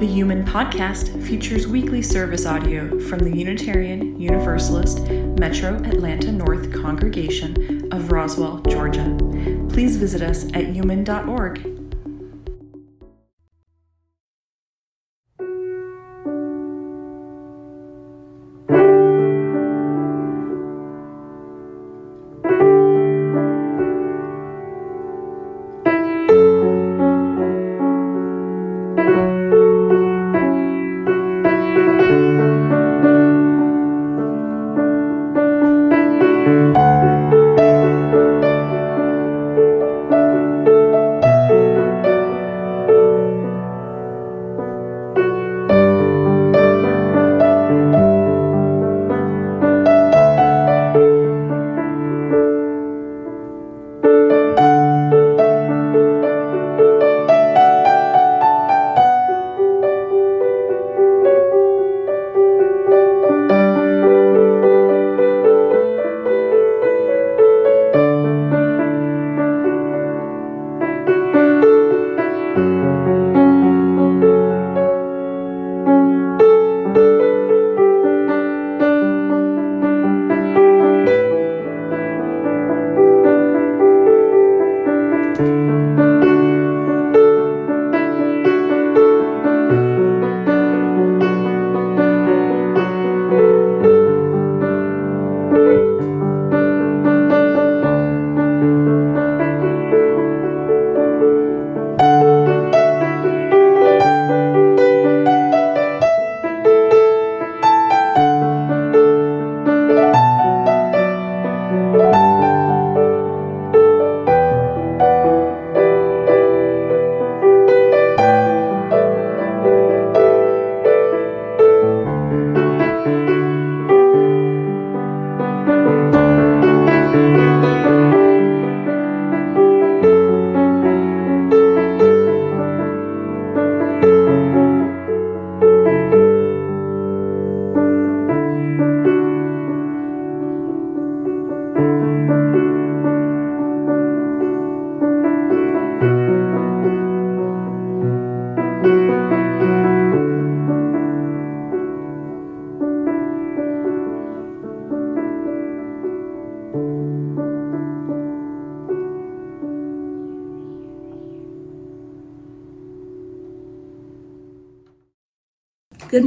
The UUMAN Podcast features weekly service audio from the Unitarian Universalist Metro Atlanta North congregation of Roswell, Georgia. Please visit us at uuman.org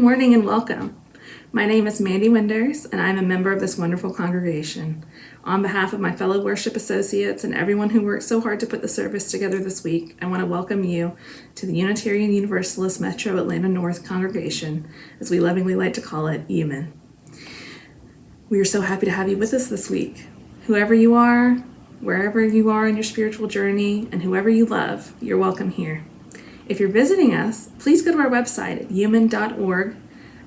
morning and welcome. My name is Mandy Winders, and I'm a member of this wonderful congregation. On behalf of my fellow worship associates and everyone who worked so hard to put the service together this week, I want to welcome you to the Unitarian Universalist Metro Atlanta North congregation, as we lovingly like to call it, UUMAN. We are so happy to have you with us this week. Whoever you are, wherever you are in your spiritual journey, and whoever you love, you're welcome here. If you're visiting us, please go to our website at uuman.org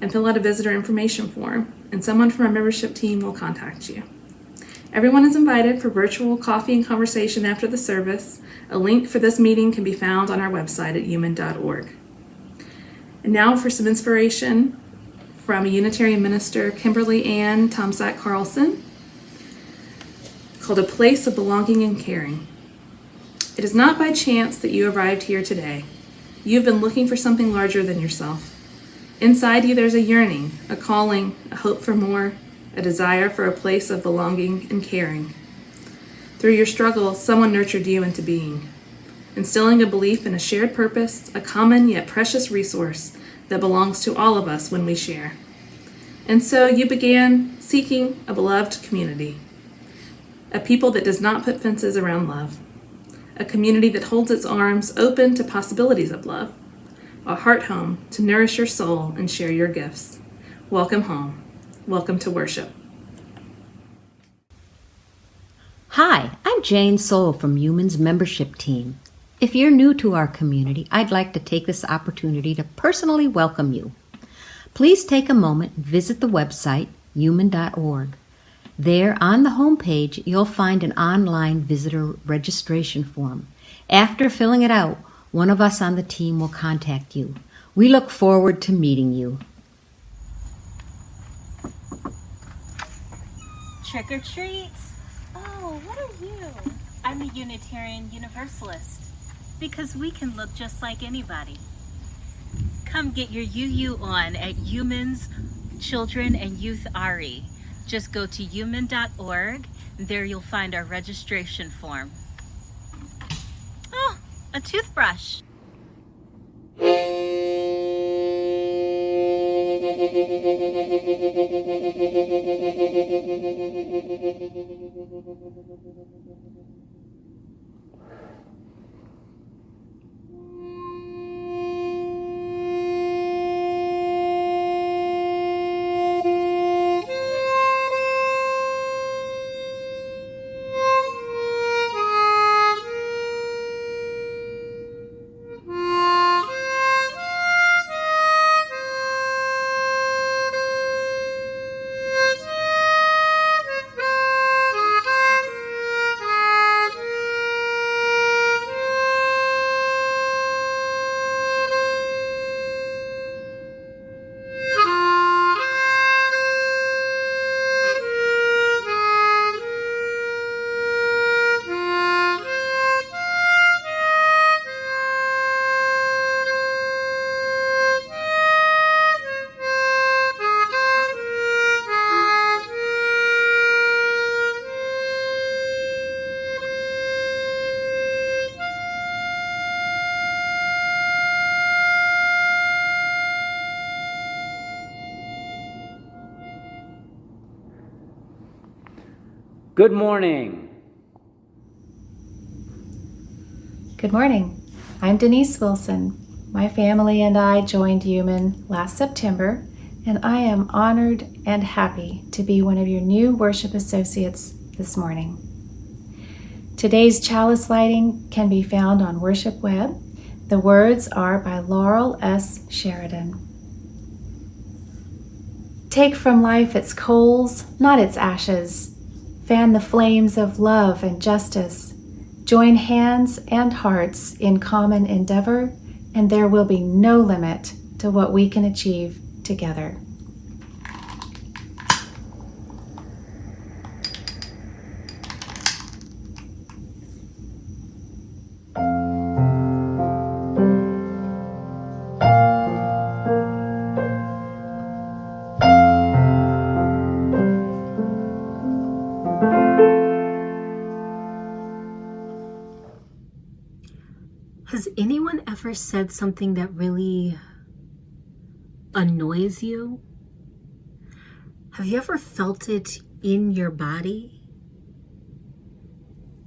and fill out a visitor information form, and someone from our membership team will contact you. Everyone is invited for virtual coffee and conversation after the service. A link for this meeting can be found on our website at uuman.org. And now for some inspiration from a Unitarian minister, Kimberly Ann Tomsack Carlson, called A Place of Belonging and Caring. It is not by chance that you arrived here today. You've been looking for something larger than yourself. Inside you, there's a yearning, a calling, a hope for more, a desire for a place of belonging and caring. Through your struggle, someone nurtured you into being, instilling a belief in a shared purpose, a common yet precious resource that belongs to all of us when we share. And so you began seeking a beloved community, a people that does not put fences around love a community that holds its arms open to possibilities of love, a heart home to nourish your soul and share your gifts. Welcome home. Welcome to worship. Hi, I'm Jane Soul from UUMAN's Membership Team. If you're new to our community, I'd like to take this opportunity to personally welcome you. Please take a moment and visit the website uuman.org. There on the home page, you'll find an online visitor registration form. After filling it out, one of us on the team will contact you. We look forward to meeting you. Trick or treat? Oh, what are you? I'm a Unitarian Universalist because we can look just like anybody. come get your UU on at UUMAN's, Children, and Youth RE. Just go to uuman.org. There you'll find our registration form. Oh, a toothbrush. Good morning. Good morning. I'm Denise Wilson. My family and I joined UUMAN last September, and I am honored and happy to be one of your new worship associates this morning. Today's chalice lighting can be found on Worship Web. The words are by Laurel S. Sheridan. Take from life its coals, not its ashes. Fan the flames of love and justice. Join hands and hearts in common endeavor, and there will be no limit to what we can achieve together. Anyone ever said something that really annoys you? Have you ever felt it in your body?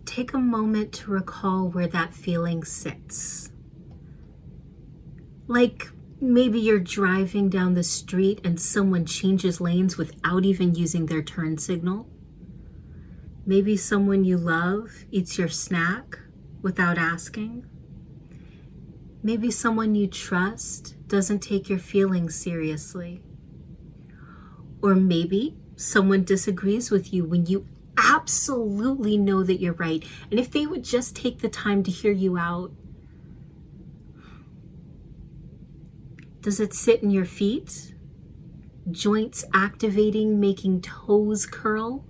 Take a moment to recall where that feeling sits. Like maybe you're driving down the street and someone changes lanes without even using their turn signal. Maybe someone you love eats your snack without asking. Maybe someone you trust doesn't take your feelings seriously. Or maybe someone disagrees with you when you absolutely know that you're right. And if they would just take the time to hear you out, does it sit in your feet? Joints activating, making toes curl?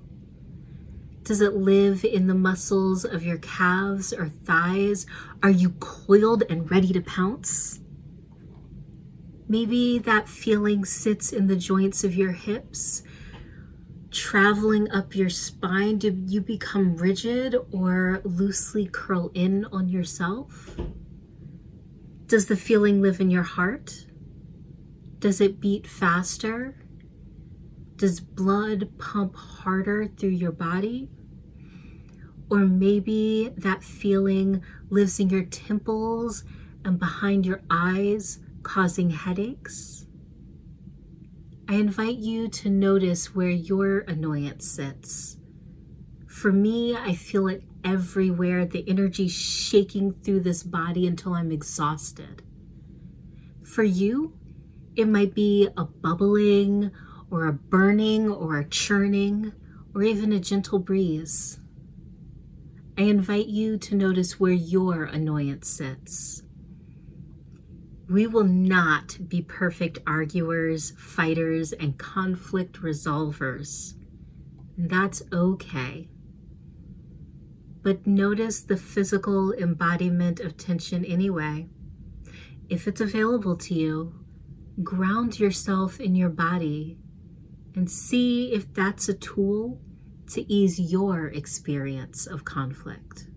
Does it live in the muscles of your calves or thighs? Are you coiled and ready to pounce? Maybe that feeling sits in the joints of your hips, traveling up your spine. Do you become rigid or loosely curl in on yourself? Does the feeling live in your heart? Does it beat faster? Does blood pump harder through your body? Or maybe that feeling lives in your temples and behind your eyes, causing headaches. I invite you to notice where your annoyance sits. For me, I feel it everywhere, the energy shaking through this body until I'm exhausted. For you, it might be a bubbling or a burning or a churning or even a gentle breeze. I invite you to notice where your annoyance sits. We will not be perfect arguers, fighters, and conflict resolvers. That's okay. But notice the physical embodiment of tension anyway. If it's available to you, ground yourself in your body and see if that's a tool to ease your experience of conflict.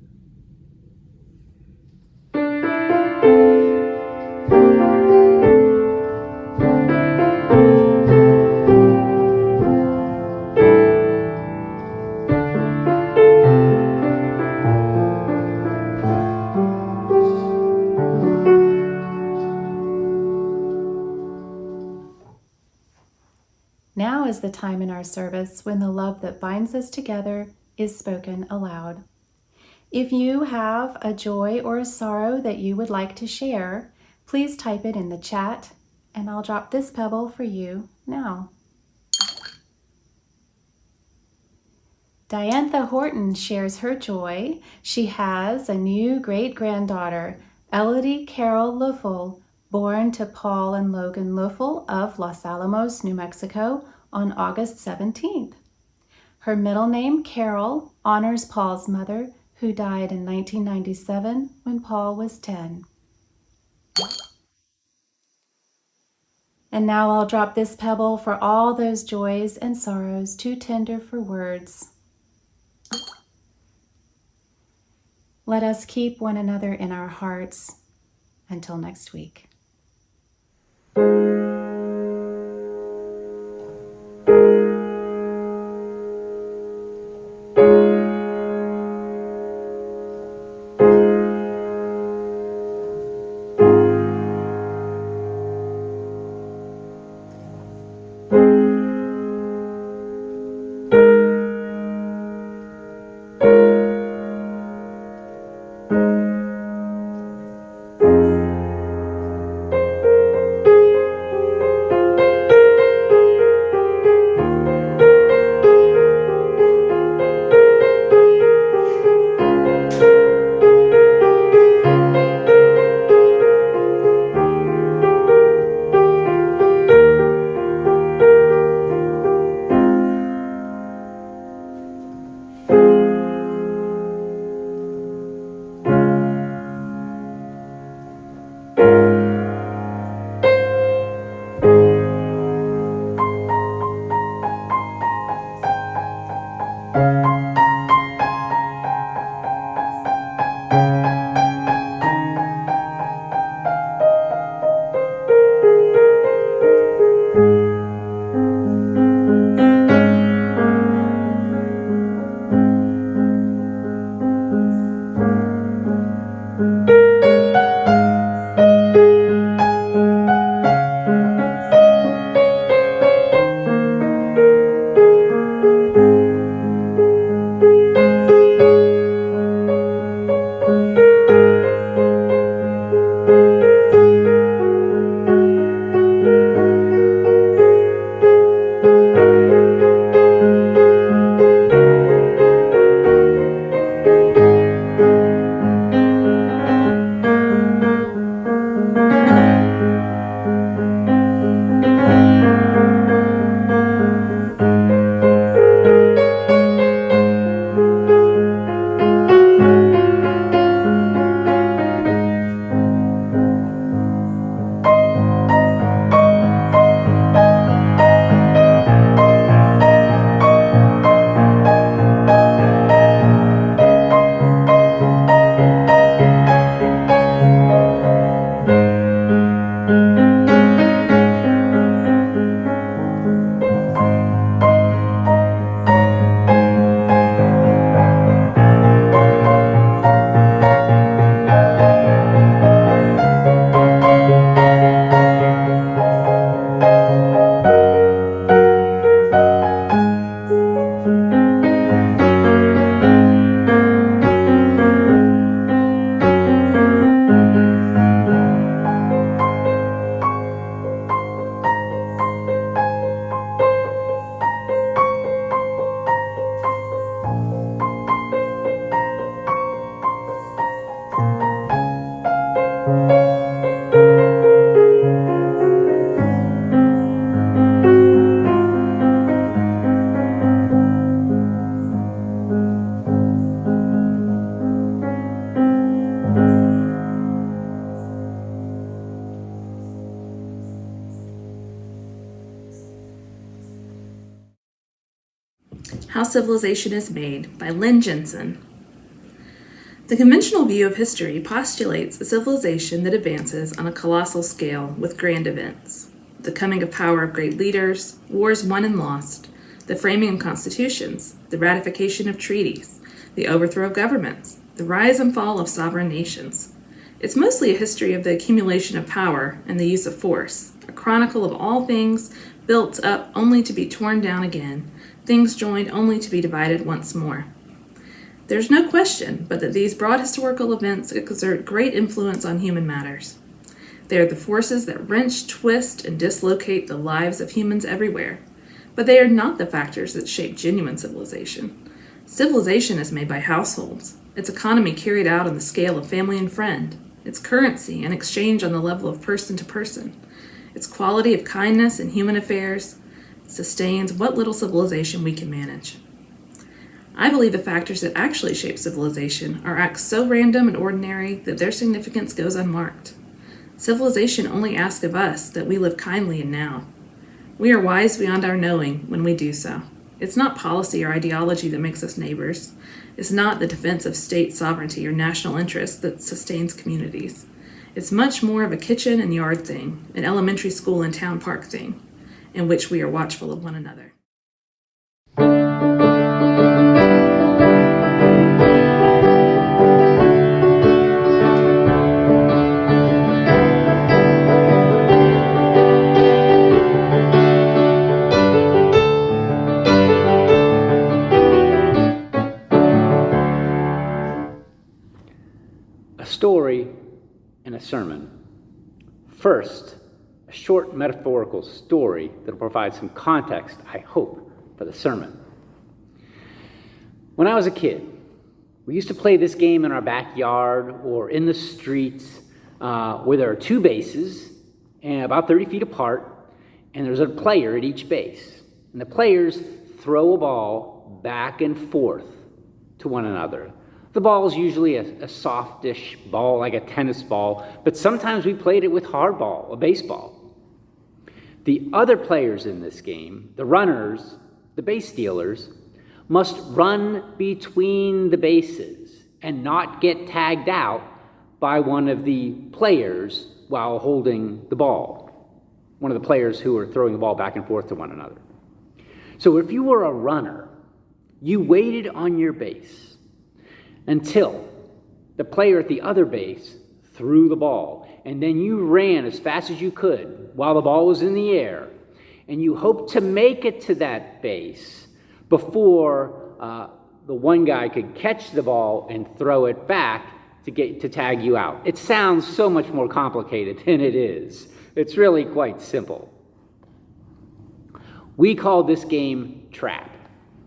Now is the time in our service when the love that binds us together is spoken aloud. If you have a joy or a sorrow that you would like to share, please type it in the chat and I'll drop this pebble for you now. Diantha Horton shares her joy. She has a new great granddaughter, Elodie Carol Luffel, born to Paul and Logan Luffel of Los Alamos, New Mexico, on August 17th. Her middle name, Carol, honors Paul's mother, who died in 1997 when Paul was 10. And now I'll drop this pebble for all those joys and sorrows too tender for words. Let us keep one another in our hearts. Until next week. How Civilization is Made by Lynn Jensen. The conventional view of history postulates a civilization that advances on a colossal scale with grand events the coming of power of great leaders, wars won and lost, the framing of constitutions, the ratification of treaties, the overthrow of governments, the rise and fall of sovereign nations. It's mostly a history of the accumulation of power and the use of force, a chronicle of all things built up only to be torn down again, things joined only to be divided once more. There's no question but that these broad historical events exert great influence on human matters. They are the forces that wrench, twist, and dislocate the lives of humans everywhere. But they are not the factors that shape genuine civilization. Civilization is made by households, its economy carried out on the scale of family and friend, its currency and exchange on the level of person to person, its quality of kindness in human affairs sustains what little civilization we can manage. I believe the factors that actually shape civilization are acts so random and ordinary that their significance goes unmarked. Civilization only asks of us that we live kindly in now. We are wise beyond our knowing when we do so. It's not policy or ideology that makes us neighbors. It's not the defense of state sovereignty or national interest that sustains communities. It's much more of a kitchen and yard thing, an elementary school and town park thing, in which we are watchful of one another. A story and a sermon. First, short metaphorical story that will provide some context, I hope, for the sermon. When I was a kid, we used to play this game in our backyard or in the streets uh, where there are two bases and about 30 feet apart, and there's a player at each base. And the players throw a ball back and forth to one another. The ball is usually a, a, softish ball, like a tennis ball, but sometimes we played it with hardball, a baseball. The other players in this game, the runners, the base stealers, must run between the bases and not get tagged out by one of the players while holding the ball. One of the players who are throwing the ball back and forth to one another. So if you were a runner, you waited on your base until the player at the other base threw the ball. And then you ran as fast as you could while the ball was in the air. And you hoped to make it to that base before uh, the one guy could catch the ball and throw it back to get to tag you out. It sounds so much more complicated than it is. It's really quite simple. We called this game trap,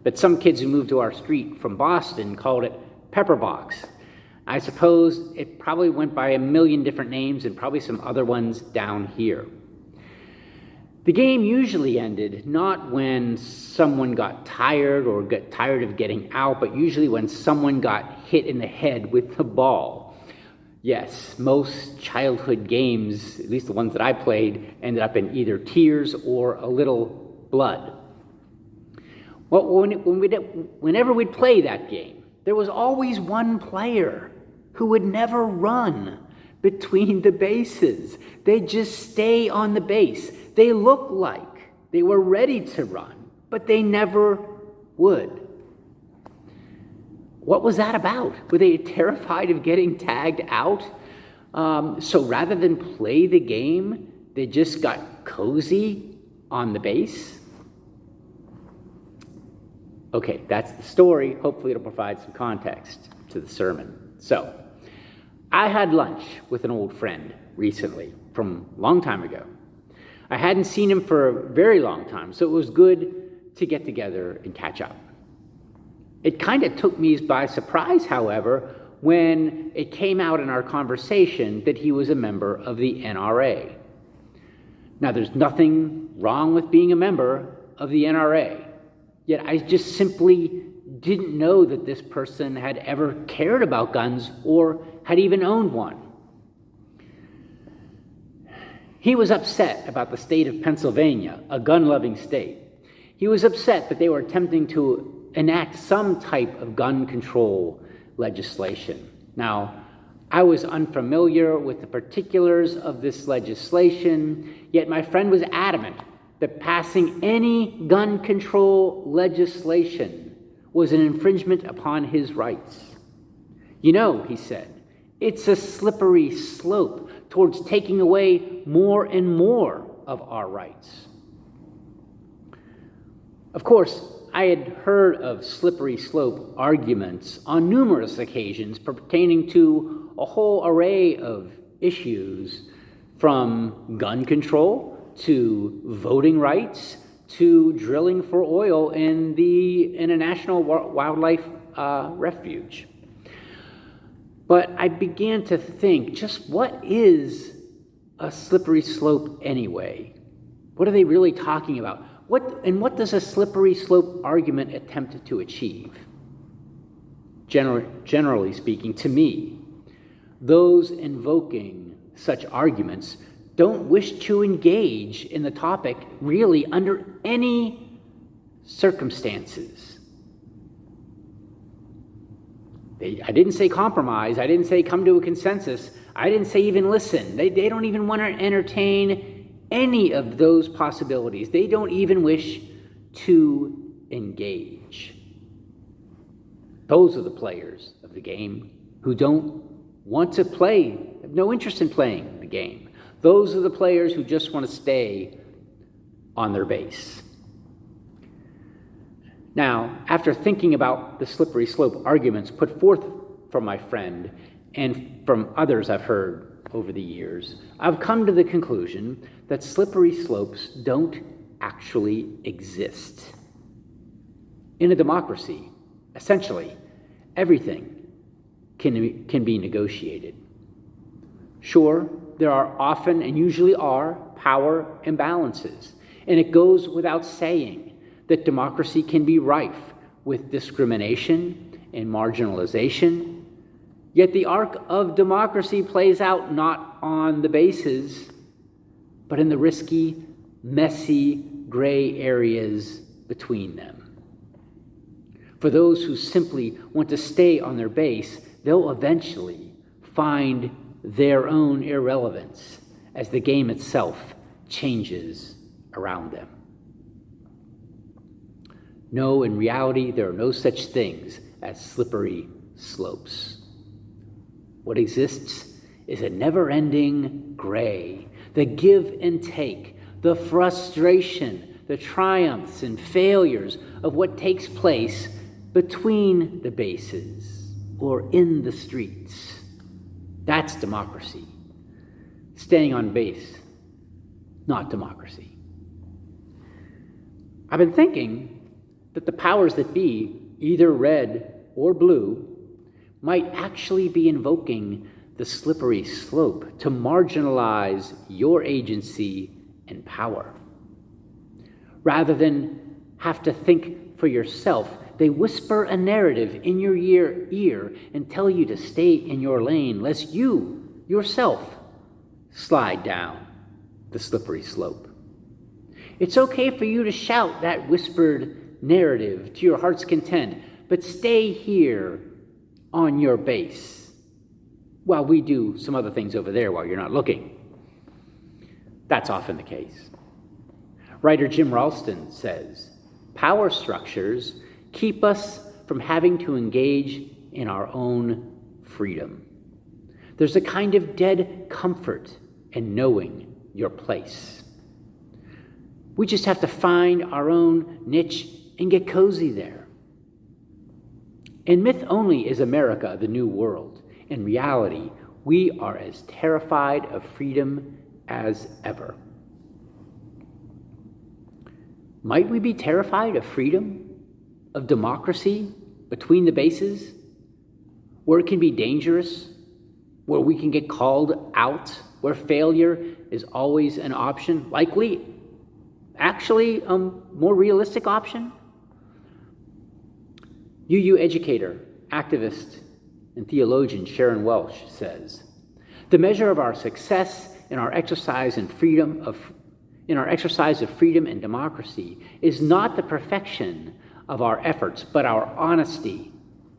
but some kids who moved to our street from Boston called it pepper box. I suppose it probably went by a million different names and probably some other ones down here. The game usually ended not when someone got tired or got tired of getting out, but usually when someone got hit in the head with the ball. Yes, most childhood games, at least the ones that I played, ended up in either tears or a little blood. Well, when, when we'd, whenever we'd play that game, there was always one player who would never run between the bases. They'd just stay on the base. They looked like they were ready to run, but they never would. What was that about? Were they terrified of getting tagged out? Um, so rather than play the game, they just got cozy on the base? Okay, that's the story. Hopefully, it'll provide some context to the sermon. So, I had lunch with an old friend recently from a long time ago. I hadn't seen him for a very long time, so it was good to get together and catch up. It kind of took me by surprise, however, when it came out in our conversation that he was a member of the NRA. Now, there's nothing wrong with being a member of the NRA. Yet I just simply didn't know that this person had ever cared about guns or had even owned one. He was upset about the state of Pennsylvania, a gun loving state. He was upset that they were attempting to enact some type of gun control legislation. Now, I was unfamiliar with the particulars of this legislation, yet my friend was adamant that passing any gun control legislation was an infringement upon his rights. You know, he said, it's a slippery slope towards taking away more and more of our rights. Of course, I had heard of slippery slope arguments on numerous occasions pertaining to a whole array of issues from gun control to voting rights to drilling for oil in the International Wildlife uh, Refuge. But I began to think just what is a slippery slope anyway? What are they really talking about? What, and what does a slippery slope argument attempt to achieve? Gener- generally speaking, to me, those invoking such arguments don't wish to engage in the topic really under any circumstances. They, I didn't say compromise, I didn't say come to a consensus, I didn't say even listen. They, they don't even want to entertain any of those possibilities. They don't even wish to engage. Those are the players of the game who don't want to play, have no interest in playing the game. Those are the players who just want to stay on their base. Now, after thinking about the slippery slope arguments put forth from my friend and from others I've heard over the years, I've come to the conclusion that slippery slopes don't actually exist. In a democracy, essentially, everything can, can be negotiated. Sure, there are often and usually are power imbalances, and it goes without saying that democracy can be rife with discrimination and marginalization Yet the arc of democracy plays out not on the bases, but in the risky, messy, gray areas between them. For those who simply want to stay on their base, they'll eventually find their own irrelevance as the game itself changes around them. No, in reality, there are no such things as slippery slopes. What exists is a never ending gray, the give and take, the frustration, the triumphs and failures of what takes place between the bases or in the streets. That's democracy. Staying on base, not democracy. I've been thinking that the powers that be, either red or blue, might actually be invoking the slippery slope to marginalize your agency and power. Rather than have to think for yourself, they whisper a narrative in your ear, ear and tell you to stay in your lane, lest you yourself slide down the slippery slope. It's okay for you to shout that whispered narrative to your heart's content, but stay here on your base while we do some other things over there while you're not looking. That's often the case. Writer Jim Ralston says power structures keep us from having to engage in our own freedom. There's a kind of dead comfort in knowing your place. We just have to find our own niche and get cozy there. In myth only is America the new world. In reality, we are as terrified of freedom as ever. Might we be terrified of freedom, of democracy between the bases, where it can be dangerous, where we can get called out, where failure is always an option, likely, actually, a more realistic option? UU educator, activist, and theologian Sharon Welch says The measure of our success in our exercise and freedom of in our exercise of freedom and democracy is not the perfection of our efforts, but our honesty,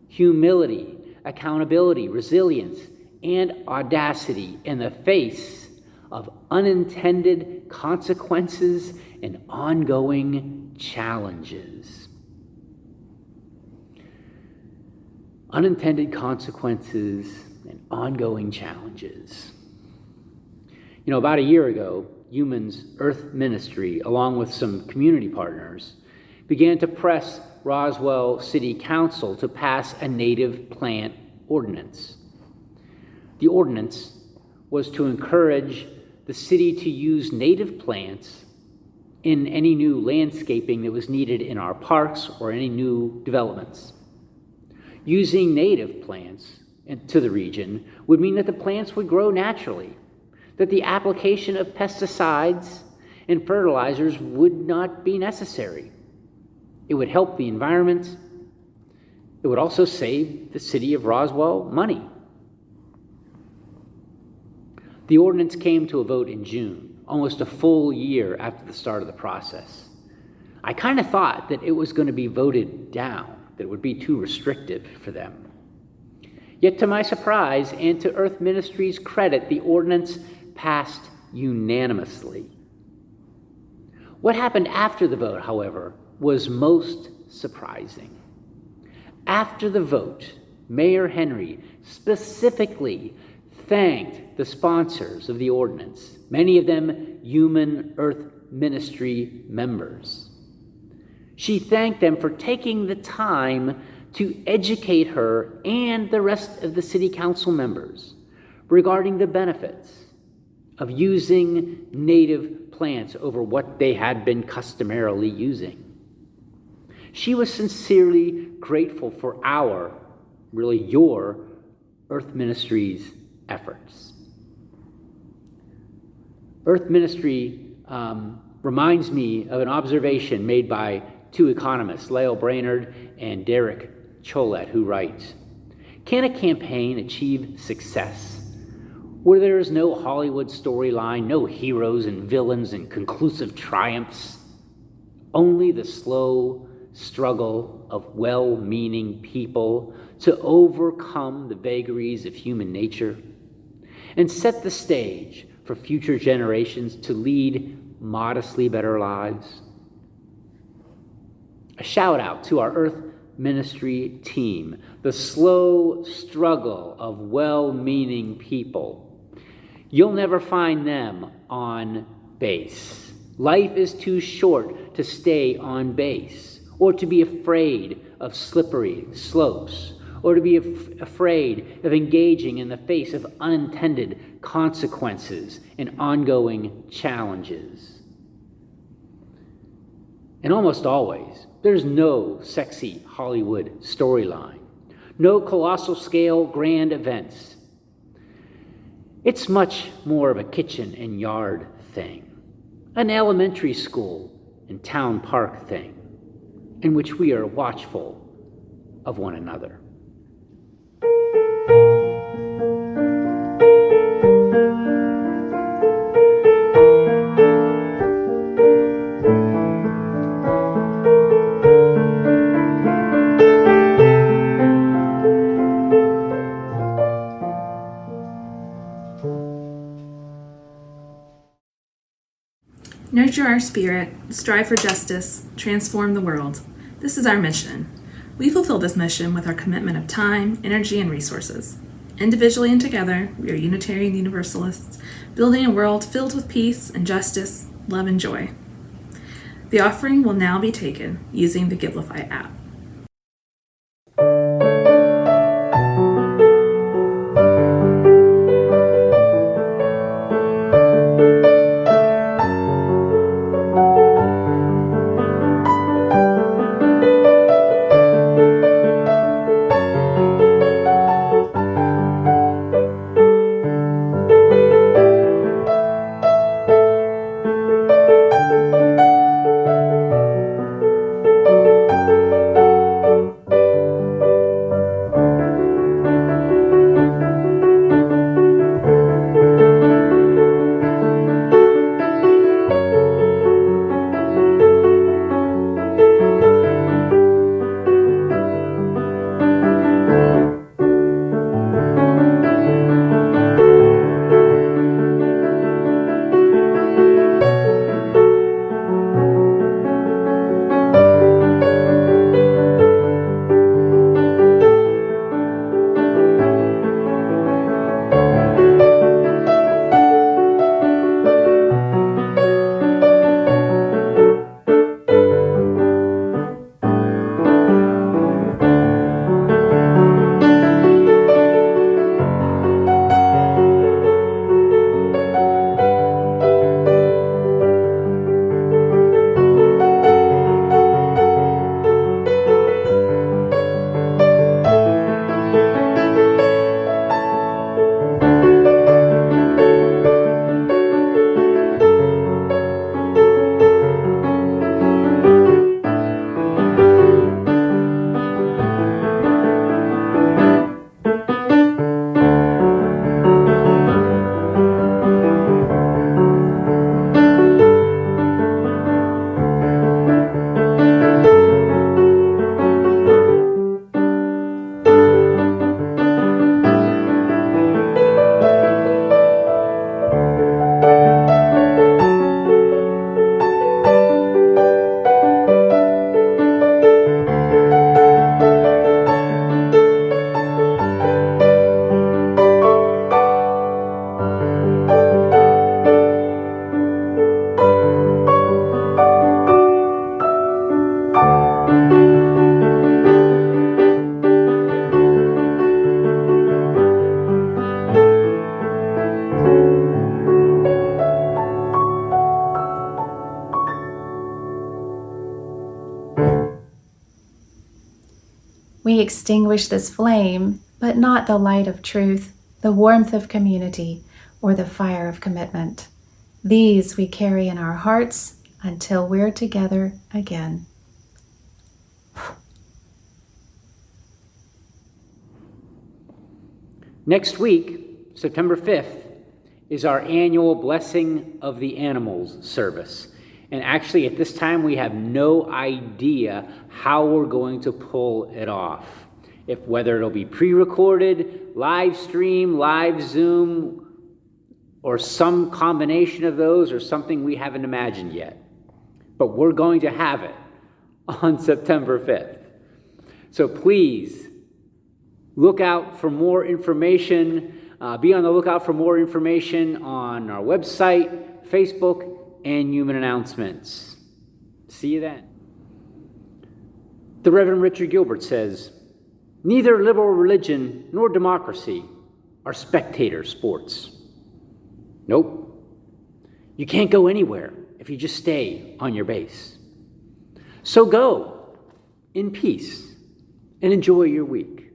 humility, accountability, resilience, and audacity in the face of unintended consequences and ongoing challenges. Unintended consequences and ongoing challenges. You know, about a year ago, UUMAN's Earth Ministry, along with some community partners, began to press Roswell City Council to pass a native plant ordinance. The ordinance was to encourage the city to use native plants in any new landscaping that was needed in our parks or any new developments. Using native plants to the region would mean that the plants would grow naturally, that the application of pesticides and fertilizers would not be necessary. It would help the environment. It would also save the city of Roswell money. The ordinance came to a vote in June, almost a full year after the start of the process. I kind of thought that it was going to be voted down, that it would be too restrictive for them. Yet, to my surprise and to Earth Ministries' credit, the ordinance passed unanimously. What happened after the vote, however, was most surprising. After the vote, Mayor Henry specifically thanked the sponsors of the ordinance, many of them UUMAN Earth Ministry members. She thanked them for taking the time to educate her and the rest of the city council members regarding the benefits of using native plants over what they had been customarily using. She was sincerely grateful for our, really your, Earth Ministries efforts. Earth Ministry um, reminds me of an observation made by two economists, Lael Brainard and Derek Chollet, who writes Can a campaign achieve success where there is no Hollywood storyline, no heroes and villains and conclusive triumphs? Only the slow, struggle of well meaning people to overcome the vagaries of human nature and set the stage for future generations to lead modestly better lives. A shout out to our Earth Ministry team, the slow struggle of well meaning people. You'll never find them on base. Life is too short to stay on base or to be afraid of slippery slopes, or to be af- afraid of engaging in the face of unintended consequences and ongoing challenges. And almost always, there's no sexy Hollywood storyline, no colossal scale grand events. It's much more of a kitchen and yard thing, an elementary school and town park thing in which we are watchful of one another. Nurture our spirit, strive for justice, transform the world. This is our mission. We fulfill this mission with our commitment of time, energy, and resources. Individually and together, we are Unitarian Universalists, building a world filled with peace and justice, love and joy. The offering will now be taken using the Givelify app. Extinguish this flame, but not the light of truth, the warmth of community, or the fire of commitment. These we carry in our hearts until we're together again. Next week, September 5th, is our annual Blessing of the Animals service. And actually, at this time, we have no idea how we're going to pull it off. If whether it'll be pre recorded, live stream, live Zoom, or some combination of those, or something we haven't imagined yet. But we're going to have it on September 5th. So please look out for more information. Uh, be on the lookout for more information on our website, Facebook, and UUMAN announcements. See you then. The Reverend Richard Gilbert says Neither liberal religion nor democracy are spectator sports. Nope. You can't go anywhere if you just stay on your base. So go in peace and enjoy your week.